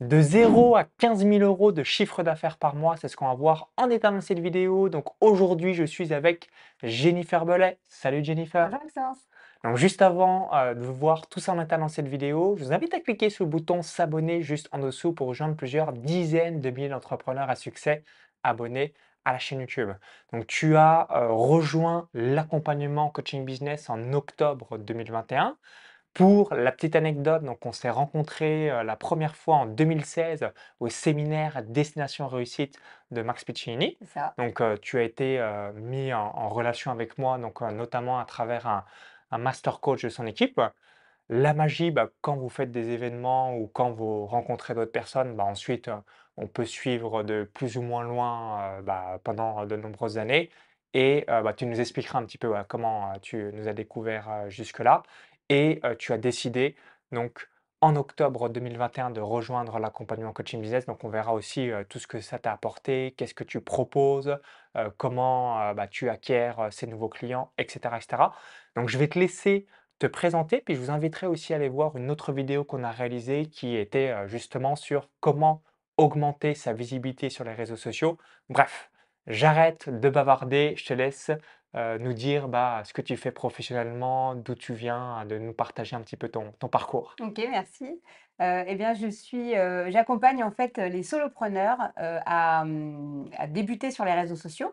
De 0 à 15 000 euros de chiffre d'affaires par mois, c'est ce qu'on va voir en détail dans cette vidéo. Donc aujourd'hui, je suis avec Jennifer Bellet. Salut Jennifer. Bonjour Maxence. Donc juste avant euh, de voir tout ça en détail dans cette vidéo, je vous invite à cliquer sur le bouton s'abonner juste en dessous pour rejoindre plusieurs dizaines de milliers d'entrepreneurs à succès abonnés à la chaîne YouTube. Donc tu as euh, rejoint l'accompagnement coaching business en octobre 2021. Pour la petite anecdote, donc on s'est rencontrés euh, la première fois en 2016 au séminaire Destination Réussite de Max Piccinini. Ça. Donc euh, tu as été euh, mis en, en relation avec moi, donc notamment à travers un, un master coach de son équipe. La magie, bah, quand vous faites des événements ou quand vous rencontrez d'autres personnes, bah, ensuite on peut suivre de plus ou moins loin euh, bah, pendant de nombreuses années. Et euh, bah, tu nous expliqueras un petit peu comment tu nous as découvert euh, jusque-là. Et tu as décidé donc en octobre 2021 de rejoindre l'accompagnement coaching business. Donc on verra aussi tout ce que ça t'a apporté, qu'est-ce que tu proposes, comment bah, tu acquiers ces nouveaux clients, etc.. Donc je vais te laisser te présenter, puis je vous inviterai aussi à aller voir une autre vidéo qu'on a réalisée qui était justement sur comment augmenter sa visibilité sur les réseaux sociaux. Bref, j'arrête de bavarder, je te laisse euh, nous dire bah, ce que tu fais professionnellement, d'où tu viens, de nous partager un petit peu ton, ton parcours. Ok, merci. Euh, eh bien, je suis, euh, j'accompagne en fait les solopreneurs hum, à débuter sur les réseaux sociaux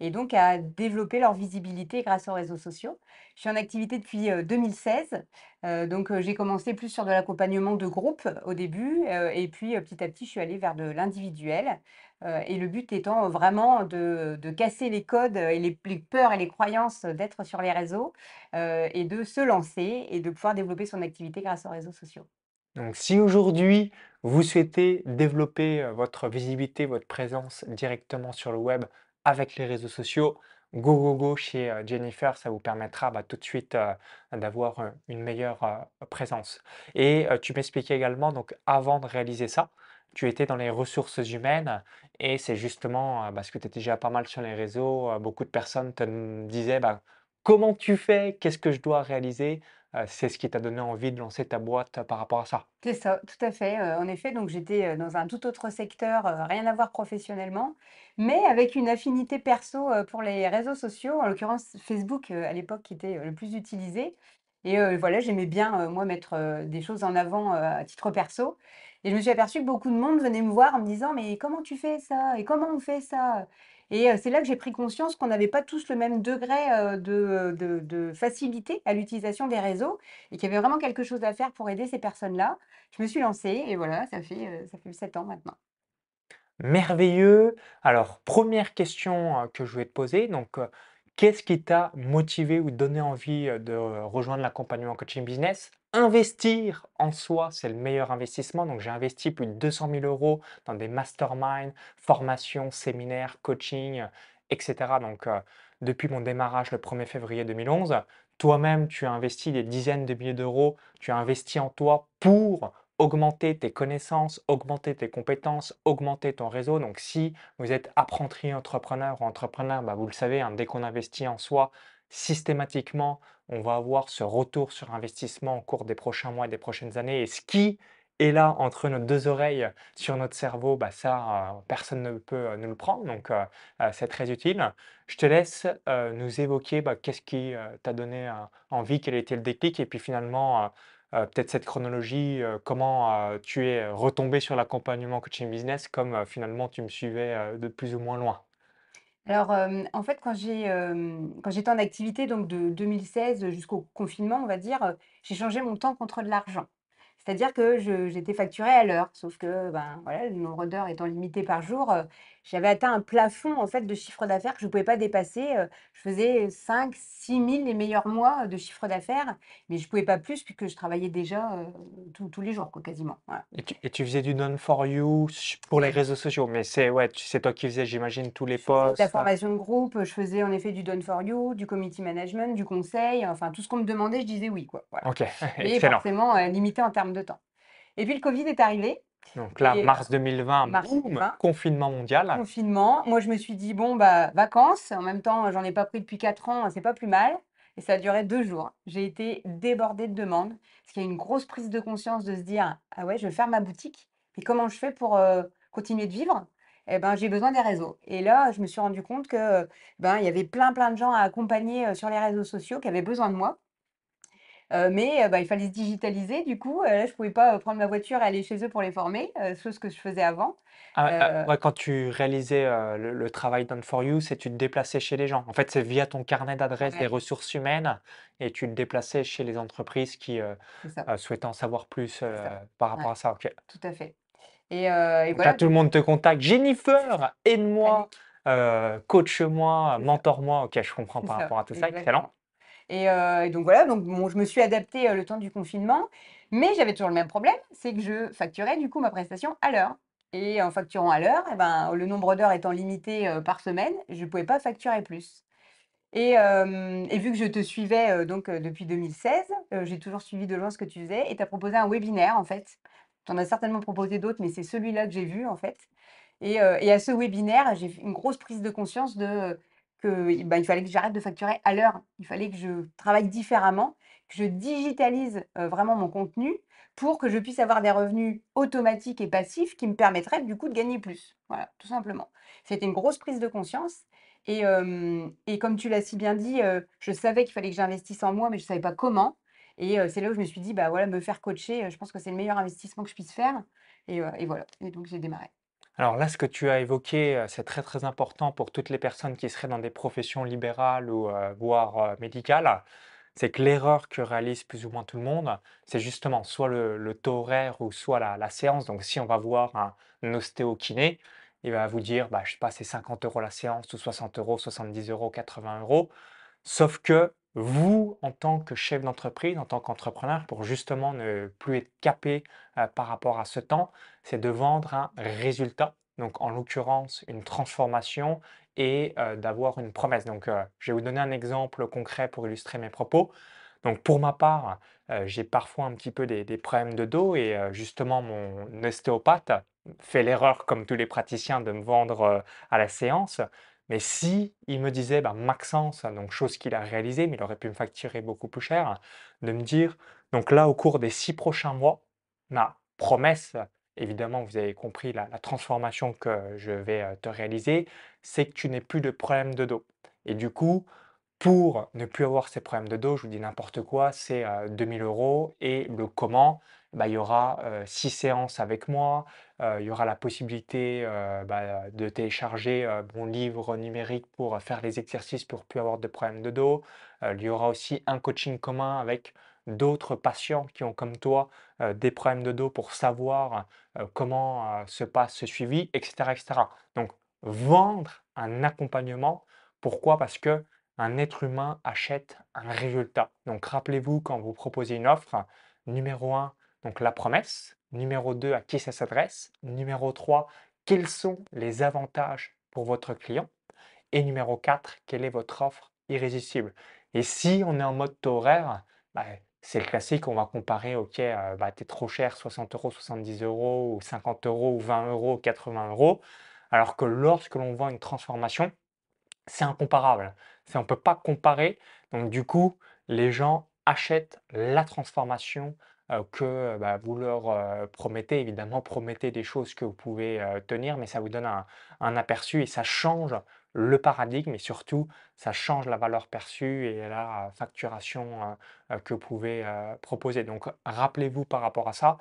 et donc à développer leur visibilité grâce aux réseaux sociaux. Je suis en activité depuis euh, 2016, euh, donc euh, j'ai commencé plus sur de l'accompagnement de groupe euh, au début euh, et puis euh, petit à petit je suis allée vers de l'individuel. Euh, et le but étant vraiment de, casser les codes et les, peurs et les croyances d'être sur les réseaux euh, et de se lancer et de pouvoir développer son activité grâce aux réseaux sociaux. Donc si aujourd'hui vous souhaitez développer euh, votre visibilité, votre présence directement sur le web avec les réseaux sociaux, go go go chez euh, Jennifer, ça vous permettra bah, tout de suite euh, d'avoir une meilleure présence. Et tu m'expliquais également, donc avant de réaliser ça, tu étais dans les ressources humaines et c'est justement euh, parce que tu étais déjà pas mal sur les réseaux, beaucoup de personnes te disaient bah, comment tu fais, qu'est-ce que je dois réaliser, c'est ce qui t'a donné envie de lancer ta boîte par rapport à ça. C'est ça, tout à fait. en effet, donc j'étais dans un tout autre secteur, rien à voir professionnellement, mais avec une affinité perso pour les réseaux sociaux, en l'occurrence Facebook à l'époque qui était le plus utilisé. Et voilà, j'aimais bien, moi, mettre des choses en avant à titre perso. Et je me suis aperçue que beaucoup de monde venait me voir en me disant, mais comment tu fais ça? Et comment on fait ça? Et c'est là que j'ai pris conscience qu'on n'avait pas tous le même degré de, facilité à l'utilisation des réseaux et qu'il y avait vraiment quelque chose à faire pour aider ces personnes-là. Je me suis lancée et voilà, ça fait, ça fait 7 ans maintenant. Merveilleux. Alors, première question euh, que je vais te poser, donc euh, qu'est-ce qui t'a motivé ou donné envie euh, de rejoindre l'accompagnement coaching business? Investir en soi, c'est le meilleur investissement. Donc, j'ai investi plus de 200 000 euros dans des masterminds, formations, séminaires, coaching, etc. Donc, depuis mon démarrage le 1er février 2011, toi-même, tu as investi des dizaines de milliers d'euros, tu as investi en toi pour augmenter tes connaissances, augmenter tes compétences, augmenter ton réseau. Donc, si vous êtes apprenti entrepreneur ou entrepreneur, bah, vous le savez, hein, dès qu'on investit en soi, systématiquement, on va avoir ce retour sur investissement au cours des prochains mois et des prochaines années. Et ce qui est là entre nos deux oreilles sur notre cerveau, bah, ça, euh, personne ne peut euh, nous le prendre. Donc, euh, c'est très utile. Je te laisse nous évoquer bah, qu'est-ce qui t'a donné envie, quel était le déclic, et puis finalement, peut-être cette chronologie, euh, comment euh, tu es retombé sur l'accompagnement coaching business, comme euh, finalement tu me suivais euh, de plus ou moins loin? Alors, en fait, quand j'ai, j'étais en activité donc de 2016 jusqu'au confinement, on va dire, j'ai changé mon temps contre de l'argent. C'est-à-dire que j'étais facturée à l'heure, sauf que, ben, voilà, le nombre d'heures étant limité par jour, heu, j'avais atteint un plafond, en fait, de chiffre d'affaires que je ne pouvais pas dépasser, heu, je faisais cinq six mille les meilleurs mois de chiffre d'affaires, mais je ne pouvais pas plus puisque je travaillais déjà, tous tous les jours, quoi, quasiment, voilà. Et tu, et tu faisais du done for you pour les réseaux sociaux, mais c'est ouais, c'est toi qui faisais, j'imagine, tous les Je de la posts. formation de groupe, je faisais en effet du done for you, du community management, du conseil, enfin tout ce qu'on me demandait, je disais oui, quoi, voilà. Ok, excellent. forcément, heu, limité en termes de temps. Et puis le covid est arrivé Donc là, et mars 2020, mars boum, 2020, confinement mondial. confinement. Moi, je me suis dit: «Bon, bah, vacances». En même temps, j'en ai pas pris depuis 4 ans, c'est pas plus mal et ça a duré 2 jours. J'ai été débordée de demandes, parce qu'il y a une grosse prise de conscience de se dire: «Ah ouais, je vais faire ma boutique». et comment je fais pour, heu, continuer de vivre? Et ben, j'ai besoin des réseaux et là, je me suis rendu compte que, ben, il y avait plein, plein de gens à accompagner, heu, sur les réseaux sociaux qui avaient besoin de moi. Heu, mais heu, bah, il fallait se digitaliser du coup, heu, là je pouvais pas, prendre ma voiture et aller chez eux pour les former, chose que je faisais avant. Ah, ah, ouais, quand tu réalisais, le le travail done for you, c'est tu te déplaçais chez les gens. En fait, c'est via ton carnet d'adresses des ouais, ressources humaines et tu te déplaçais chez les entreprises qui, souhaitaient en savoir plus, par rapport Ouais, à ça, tout à fait. Et là, voilà tout le monde te contacte: «Jennifer, aide-moi, coach-moi, mentor-moi». OK, je comprends par ça, rapport à tout ça, excellent. Exactement. Et donc voilà, donc je me suis adaptée, heu, le temps du confinement, mais j'avais toujours le même problème, c'est que je facturais du coup ma prestation à l'heure et en facturant à l'heure et ben, le nombre d'heures étant limité, heu, par semaine, je ne pouvais pas facturer plus et vu que je te suivais, donc depuis 2016, heu, j'ai toujours suivi de loin ce que tu faisais et tu as proposé un webinaire en fait. Tu en as certainement proposé d'autres, mais c'est celui-là que j'ai vu en fait et et à ce webinaire, j'ai fait une grosse prise de conscience de, que, bah, il fallait que j'arrête de facturer à l'heure. Il fallait que je travaille différemment, que je digitalise, vraiment mon contenu pour que je puisse avoir des revenus automatiques et passifs qui me permettraient du coup de gagner plus. Voilà, tout simplement. C'était une grosse prise de conscience et comme tu l'as si bien dit, je savais qu'il fallait que j'investisse en moi, mais je ne savais pas comment et c'est là où je me suis dit: «Bah, voilà, me faire coacher, je pense que c'est le meilleur investissement que je puisse faire» et et voilà et donc j'ai démarré. Alors là, ce que tu as évoqué, heu, c'est très, très important pour toutes les personnes qui seraient dans des professions libérales ou, heu, voire, heu, médicales. C'est que l'erreur que réalise plus ou moins tout le monde, c'est justement soit le taux horaire ou soit la séance. Donc si on va voir un un ostéo-kiné, il va vous dire, bah, je sais pas, c'est 50 euros la séance ou 60 euros, 70 euros, 80 euros. Sauf que vous, en tant que chef d'entreprise, en tant qu'entrepreneur, pour justement ne plus être capé, par rapport à ce temps, c'est de vendre un résultat. Donc en l'occurrence, une transformation et heu, d'avoir une promesse. Donc, heu, je vais vous donner un exemple concret pour illustrer mes propos. Donc pour ma part, heu, j'ai parfois un petit peu des des problèmes de dos et justement mon ostéopathe fait l'erreur, comme tous les praticiens, de me vendre, à la séance. Mais si il me disait: «Bah, Maxence», donc chose qu'il a réalisée, mais il aurait pu me facturer beaucoup plus cher, de me dire: «Donc là, au cours des 6 prochains mois, ma promesse», évidemment, vous avez compris la transformation que je vais, heu, te réaliser, c'est que tu n'aies plus de problème de dos. Et du coup, pour ne plus avoir ces problèmes de dos, je vous dis n'importe quoi, c'est, heu, 2 000 € et le comment, bah, il y aura, heu, 6 séances avec moi, heu, il y aura la possibilité, heu, bah, de télécharger, mon livre numérique pour, faire les exercices pour plus avoir de problèmes de dos. Il y aura aussi un coaching commun avec d'autres patients qui ont comme toi, des problèmes de dos pour savoir, comment, se passe ce suivi et cetera et cetera. Donc vendre un accompagnement, pourquoi? Parce que un être humain achète un résultat. Donc rappelez-vous quand vous proposez une offre, numéro un, donc la promesse, numéro 2, à qui ça s'adresse, numéro 3, quels sont les avantages pour votre client et numéro 4, quelle est votre offre irrésistible. Et si on est en mode taux horaire, bah, c'est le classique, on va comparer, OK, heu, bah, tu es trop cher, 60 euros, 70 euros ou 50 euros ou 20 euros, 80 euros. Alors que lorsque l'on vend une transformation, c'est incomparable. On ne peut pas comparer. Donc du coup, les gens achètent la transformation, heu, que, bah, vous leur, heu, promettez. Évidemment, promettez des choses que vous pouvez, tenir, mais ça vous donne un aperçu et ça change le paradigme et surtout, ça change la valeur perçue et la facturation, heu heu, que vous pouvez, heu, proposer. Donc rappelez-vous par rapport à ça,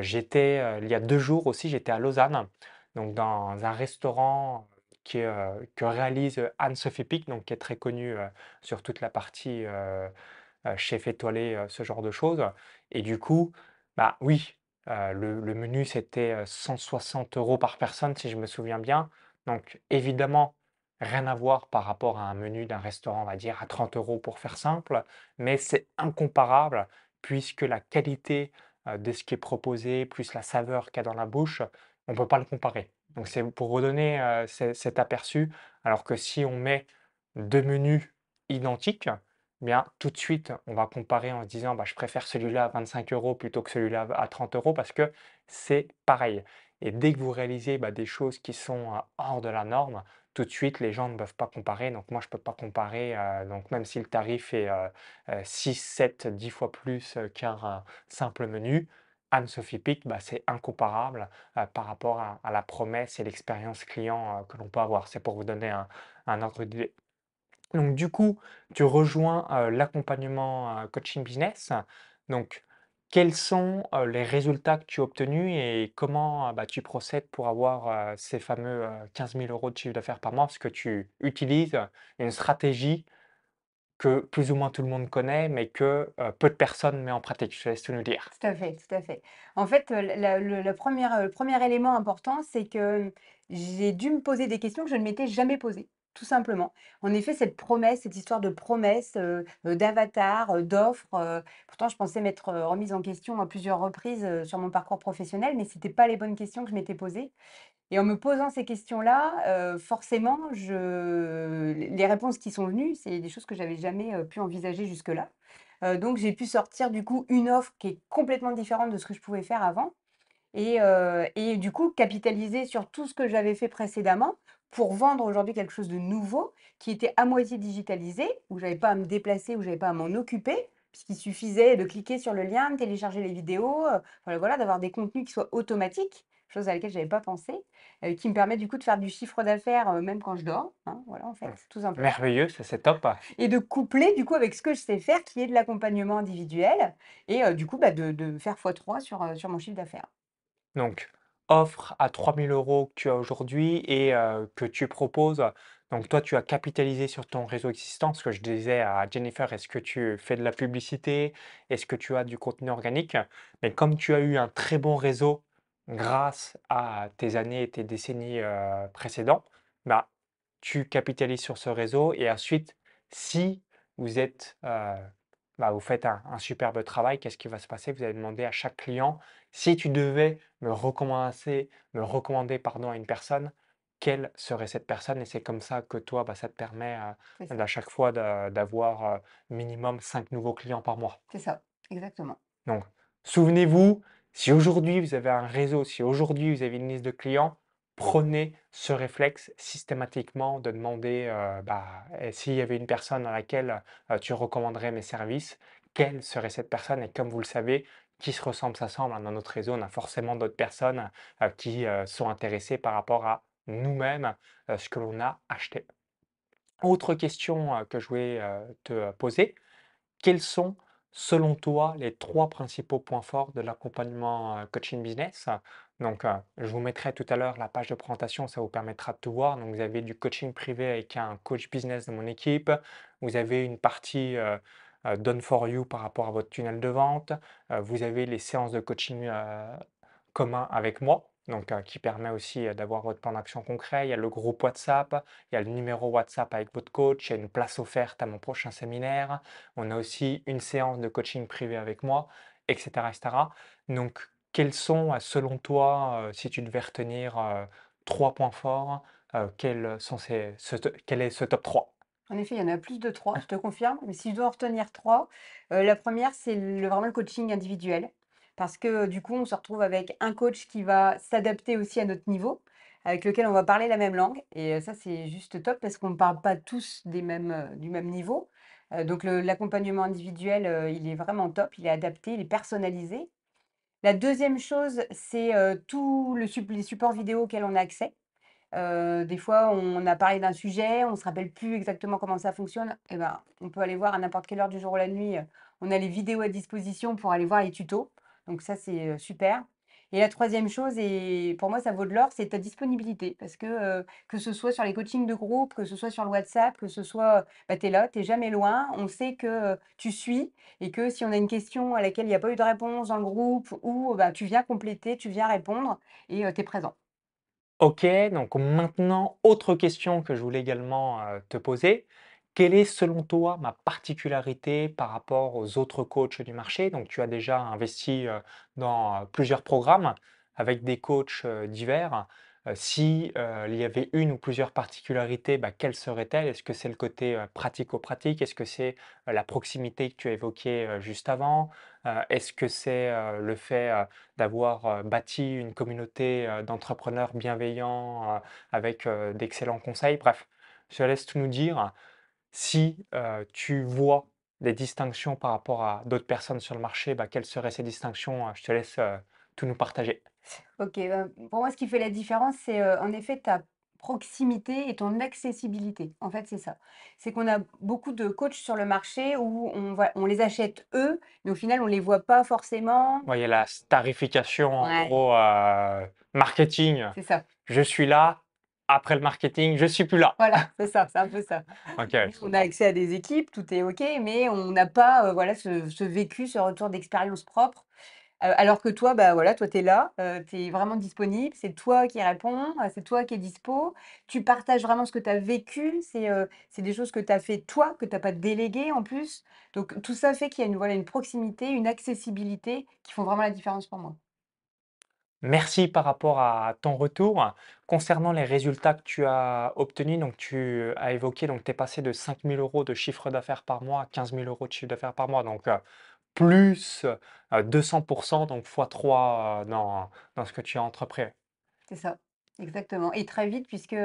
j'étais, il y a 2 jours aussi, j'étais à Lausanne, donc dans un restaurant qui que réalise, Anne-Sophie Pic, donc qui est très connue, sur toute la partie, chef étoilé, ce genre de choses et du coup, bah, oui, le menu c'était, heu, 160 € par personne si je me souviens bien. Donc évidemment, rien à voir par rapport à un menu d'un restaurant, on va dire à 30 euros pour faire simple, mais c'est incomparable puisque la qualité, heu, de ce qui est proposé, plus la saveur qu'il y a dans la bouche, on ne peut pas le comparer. Donc c'est pour redonner, ce cet aperçu, alors que si on met 2 menus identiques, eh bien tout de suite, on va comparer en se disant: «Bah, je préfère celui-là à 25 euros plutôt que celui-là à 30 euros parce que c'est pareil et dès que vous réalisez, bah, des choses qui sont, heu, hors de la norme, tout de suite les gens ne peuvent pas comparer. Donc moi je peux pas comparer, heu, donc même si le tarif est, heu heu, 6-7-10 fois plus, heu, qu'un simple menu, Anne-Sophie Pic, bah, c'est incomparable, heu, par rapport à la promesse et l'expérience client, que l'on peut avoir. C'est pour vous donner un ordre d'idée. Donc du coup, tu rejoins, l'accompagnement, coaching business. Quels sont, les résultats que tu as obtenus et comment, bah, tu procèdes pour avoir, ces fameux, heu, 15 000 € de chiffre d'affaires par mois? Parce que tu utilises une stratégie que plus ou moins tout le monde connaît, mais que, peu de personnes met en pratique. Je te laisse tout nous dire. Tout à fait, tout à fait. En fait, le premier élément important, c'est que j'ai dû me poser des questions que je ne m'étais jamais posées, tout simplement. En effet, cette promesse, cette histoire de promesse, heu heu, d'avatar, heu, d'offres, heu, pourtant je pensais m'être, remise en question à plusieurs reprises, sur mon parcours professionnel, mais c'était pas les bonnes questions que je m'étais posées et en me posant ces questions-là, forcément, je les réponses qui sont venues, c'est des choses que j'avais jamais, pu envisager jusque-là. Donc j'ai pu sortir du coup une offre qui est complètement différente de ce que je pouvais faire avant et et du coup capitaliser sur tout ce que j'avais fait précédemment pour vendre aujourd'hui quelque chose de nouveau qui était à moitié digitalisé, où j'avais pas à me déplacer, où j'avais pas à m'en occuper, puisqu'il suffisait de cliquer sur le lien, de télécharger les vidéos, heu, voilà, voilà, d'avoir des contenus qui soient automatiques, chose à laquelle j'avais pas pensé, heu, qui me permet du coup de faire du chiffre d'affaires, heu, même quand je dors, hein, voilà en Mmh. fait, tout simplement Merveilleux, ça c'est top. et de coupler du coup avec ce que je sais faire qui est de l'accompagnement individuel et du coup, bah, de de faire fois 3 sur, sur mon chiffre d'affaires. Donc, offre à 3 000 € que tu as aujourd'hui et que tu proposes. Donc toi, tu as capitalisé sur ton réseau existant, ce que je disais à Jennifer: «Est-ce que tu fais de la publicité? Est-ce que tu as du contenu organique?» mais comme tu as eu un très bon réseau grâce à tes années et tes décennies, heu, précédents, bah, tu capitalises sur ce réseau et ensuite, si vous êtes, bah, vous faites un superbe travail, qu'est-ce qui va se passer? Vous allez demander à chaque client: «Si tu devais me recommencer me recommander, pardon, à une personne, quelle serait cette personne?» et c'est comme ça que toi, bah, ça te permet, heu, ça, d'à chaque fois d'avoir, heu, minimum 5 nouveaux clients par mois. c'est ça, exactement. Donc, souvenez-vous, si aujourd'hui vous avez un réseau, si aujourd'hui vous avez une liste de clients, prenez ce réflexe systématiquement de demander, heu, bah, et s'il y avait une personne à laquelle, tu recommanderais mes services, quelle serait cette personne? Et comme vous le savez, qui se ressemble s'assemble, hein. Dans notre réseau, on a forcément d'autres personnes, heu, qui, heu, sont intéressées par rapport à nous-mêmes, heu, ce que l'on a acheté. Autre question, que je voulais, te poser, quels sont, selon toi, les 3 principaux points forts de l'accompagnement, coaching business? Donc, je vous mettrai tout à l'heure la page de présentation, ça vous permettra de tout voir. Donc, vous avez du coaching privé avec un coach business de mon équipe. Vous avez une partie, done for you par rapport à votre tunnel de vente. Heu, vous avez les séances de coaching, heu, commun avec moi, donc, qui permet aussi, d'avoir votre plan d'action concret. Il y a le groupe WhatsApp, il y a le numéro WhatsApp avec votre coach, il y a une place offerte à mon prochain séminaire. On a aussi une séance de coaching privé avec moi, et cetera, et cetera. Donc, quels sont, selon toi, si tu devais retenir, 3 points forts, quels sont ces quel est ce top 3? En effet, il y en a plus de 3, je te confirme, mais si je dois en retenir 3, heu, la première, c'est vraiment le coaching individuel. Parce que, du coup, on se retrouve avec un coach qui va s'adapter aussi à notre niveau, avec lequel on va parler la même langue et heu, ça, c'est juste top parce qu'on ne parle pas tous heu, du même niveau. Donc l'accompagnement individuel, il est vraiment top, il est adapté, il est personnalisé. La deuxième chose, c'est, heu, tout le les supports vidéo auxquels on a accès. Des fois, on a parlé d'un sujet, on ne se rappelle plus exactement comment ça fonctionne et ben, on peut aller voir à n'importe quelle heure du jour ou la nuit, on a les vidéos à disposition pour aller voir les tutos. Donc ça, c'est, super et la troisième chose et pour moi, ça vaut de l'or, c'est ta disponibilité parce que, que ce soit sur les coachings de groupe, que ce soit sur le WhatsApp, que ce soit, bah, tu es là, tu jamais loin. On sait que, tu suis et que si on a une question à laquelle il y a pas eu de réponse dans le groupe ou, bah, tu viens compléter, tu viens répondre et tu es présent. OK, donc maintenant, autre question que je voulais également, heu, te poser. Quelle est selon toi ma particularité par rapport aux autres coachs du marché? Donc tu as déjà investi, heu, dans, heu, plusieurs programmes avec des coachs, divers. Heu, si, heu, il y avait une ou plusieurs particularités, bah, quelles seraient-elles? Est-ce que c'est le côté, heu, pratico-pratique? Est-ce que c'est, la proximité que tu as évoquée, juste avant? Est-ce que c'est, le fait, d'avoir, bâti une communauté, d'entrepreneurs bienveillants, avec, d'excellents conseils? Bref, je te laisse tout nous dire. Si, tu vois des distinctions par rapport à d'autres personnes sur le marché, bah, quelles seraient ces distinctions? Je te laisse, tout nous partager. OK, heu, pour moi, ce qui fait la différence, c'est, heu, en effet, ta proximité et ton accessibilité. En fait, c'est ça. C'est qu'on a beaucoup de coachs sur le marché où on va on les achète eux, mais au final, on les voit pas forcément. Ouais, il y a la starification en Ouais, gros, heu, marketing. c'est ça. Je suis là, après le marketing, je suis plus là. Voilà, c'est ça, c'est un peu ça. OK, Nous, je on a comprends. accès à des équipes, tout est OK, mais on n'a pas, heu, voilà, ce ce vécu, ce retour d'expérience propre. Heu, alors que toi, bah, voilà, toi, tu es là, heu, tu es vraiment disponible, c'est toi qui réponds, heu, c'est toi qui es dispo. Tu partages vraiment ce que tu as vécu, c'est, c'est des choses que tu as fait toi, que tu as pas déléguées en plus. Donc tout ça fait qu'il y a une, voilà, une proximité, une accessibilité qui font vraiment la différence pour moi. Merci par rapport à ton retour. Concernant les résultats que tu as obtenus, donc tu as évoqué, tu es passé de 5 000 € de chiffre d'affaires par mois à 15 000 € de chiffre d'affaires par mois, donc plus, heu, 200% donc fois 3 heu, dans dans ce que tu as entrepris. C'est ça, exactement et très vite puisque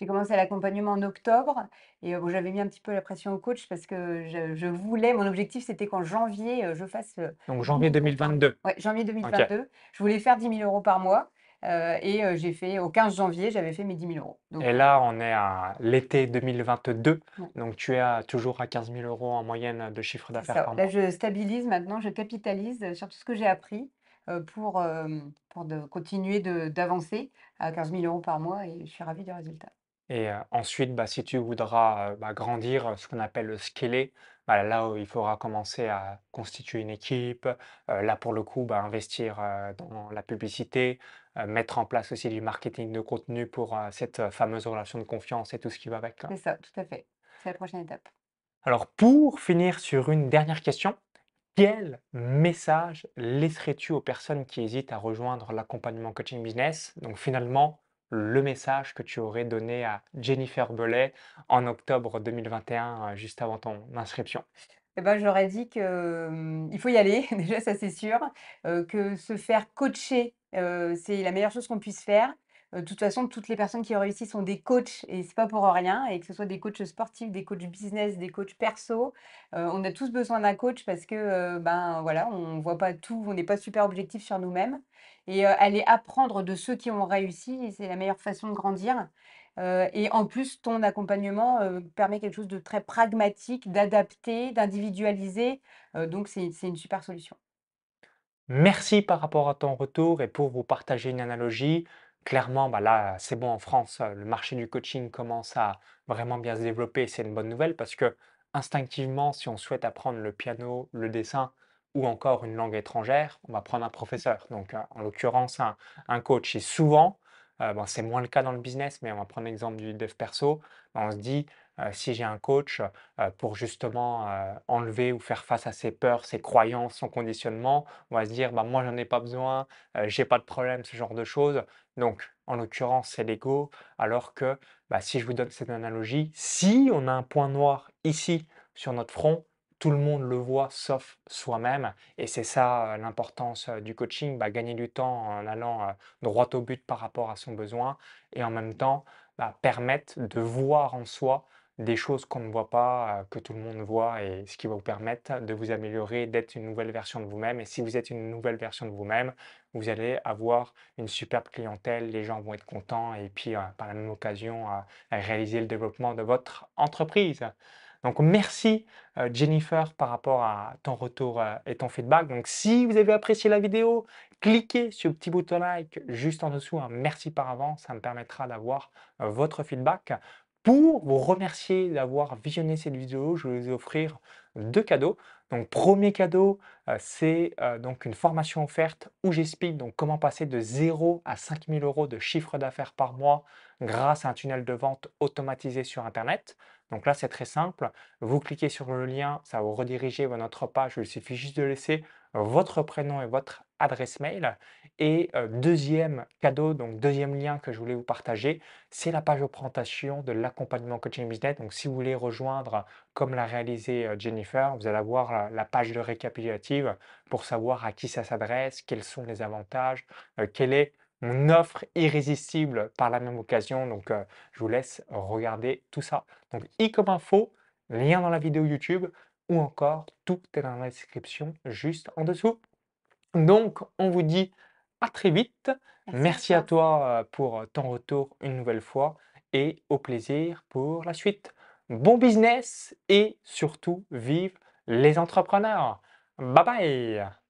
j'ai commencé l'accompagnement en octobre et bon, j'avais mis un petit peu la pression au coach parce que je je voulais mon objectif, c'était qu'en janvier, je fasse, Donc 10 janvier 000 2022. ouais, janvier OK 2022, je voulais faire dix mille euros par mois, et heu, j'ai fait au 15 janvier, j'avais fait mes dix mille euros. Donc et là, on est à l'été 2022, ouais, donc tu es à toujours à 15 000 € en moyenne de chiffre d'affaires par Là, mois. je stabilise maintenant, je capitalise, sur tout ce que j'ai appris, heu, pour, pour de continuer d'avancer à quinze mille euros par mois et je suis ravie du résultat. Et ensuite, bah, si tu voudras, bah, grandir, ce qu'on appelle le scaler, bah, là où il faudra commencer à constituer une équipe, là pour le coup, bah, investir, dans la publicité, mettre en place aussi du marketing de contenu pour, cette, fameuse relation de confiance et tout ce qui va avec, hein. C'est ça, tout à fait. C'est la prochaine étape. Alors pour finir sur une dernière question, quel message laisserais-tu aux personnes qui hésitent à rejoindre l'accompagnement coaching business? Donc finalement, le message que tu aurais donné à Jennifer Bellet en octobre 2021, heu, juste avant ton inscription? Et ben, j'aurais dit que, mmh, il faut y aller, déjà ça c'est sûr, heu, que se faire coacher, heu, c'est la meilleure chose qu'on puisse faire. De toute façon, toutes les personnes qui ont réussi sont des coachs et c'est pas pour rien et que ce soit des coachs sportifs, des coachs business, des coachs perso, heu, on a tous besoin d'un coach parce que, heu, ben, voilà, on voit pas tout, on n'est pas super objectif sur nous-mêmes et heu, aller apprendre de ceux qui ont réussi, c'est la meilleure façon de grandir. Heu et en plus, ton accompagnement, permet quelque chose de très pragmatique, d'adapté, d'individualisé, heu, donc c'est une super solution. Merci par rapport à ton retour et pour vous partager une analogie. Clairement, bah là, c'est bon en France, heu, le marché du coaching commence à vraiment bien se développer. C'est une bonne nouvelle parce que instinctivement, si on souhaite apprendre le piano, le dessin ou encore une langue étrangère, on va prendre un professeur. Donc, heu, en l'occurrence, un coach. Et souvent, bon, c'est moins le cas dans le business, mais on va prendre l'exemple du dev perso. Bah, on se dit, si j'ai un coach, heu, pour justement, heu, enlever ou faire face à ses peurs, ses croyances, son conditionnement, on va se dire: «Bah, moi, j'en ai pas besoin, j'ai pas de problème», ce genre de choses. Donc, en l'occurrence, c'est l'ego. Alors que, bah, si je vous donne cette analogie, si on a un point noir ici sur notre front, tout le monde le voit sauf soi-même. Et c'est ça, l'importance, du coaching, bah, gagner du temps en allant, droit au but par rapport à son besoin et en même temps, bah, permettre de voir en soi des choses qu'on ne voit pas, que tout le monde voit et ce qui va vous permettre de vous améliorer, d'être une nouvelle version de vous-même et si vous êtes une nouvelle version de vous-même, vous allez avoir une superbe clientèle, les gens vont être contents et puis, heu, par la même occasion, heu, réaliser le développement de votre entreprise. Donc merci, heu, Jennifer par rapport à ton retour, et ton feedback. Donc si vous avez apprécié la vidéo, cliquez sur le petit bouton like juste en dessous, hein. Merci par avance, ça me permettra d'avoir, votre feedback. Pour vous remercier d'avoir visionné cette vidéo, je vais vous offrir 2 cadeaux. Donc premier cadeau, heu, c'est, heu, donc une formation offerte où j'explique donc comment passer de 0 à 5 000 € de chiffre d'affaires par mois grâce à un tunnel de vente automatisé sur internet. Donc là, c'est très simple. Vous cliquez sur le lien, ça vous rediriger vers notre page. Il suffit juste de laisser votre prénom et votre adresse mail. Et heu, 2 cadeau, donc deuxième lien que je voulais vous partager, c'est la page de présentation de l'accompagnement coaching business. Donc si vous voulez rejoindre, comme l'a réalisé, heu, Jennifer, vous allez avoir la page de récapitulative pour savoir à qui ça s'adresse, quels sont les avantages, heu, quelle est mon offre irrésistible par la même occasion. Donc heu, je vous laisse regarder tout ça. Donc i comme info, lien dans la vidéo YouTube. ou encore tout est dans la description juste en dessous. Donc, on vous dit à très vite. Merci à Merci à toi. heu, pour ton retour une nouvelle fois et au plaisir pour la suite. Bon business et surtout vive les entrepreneurs! Bye bye!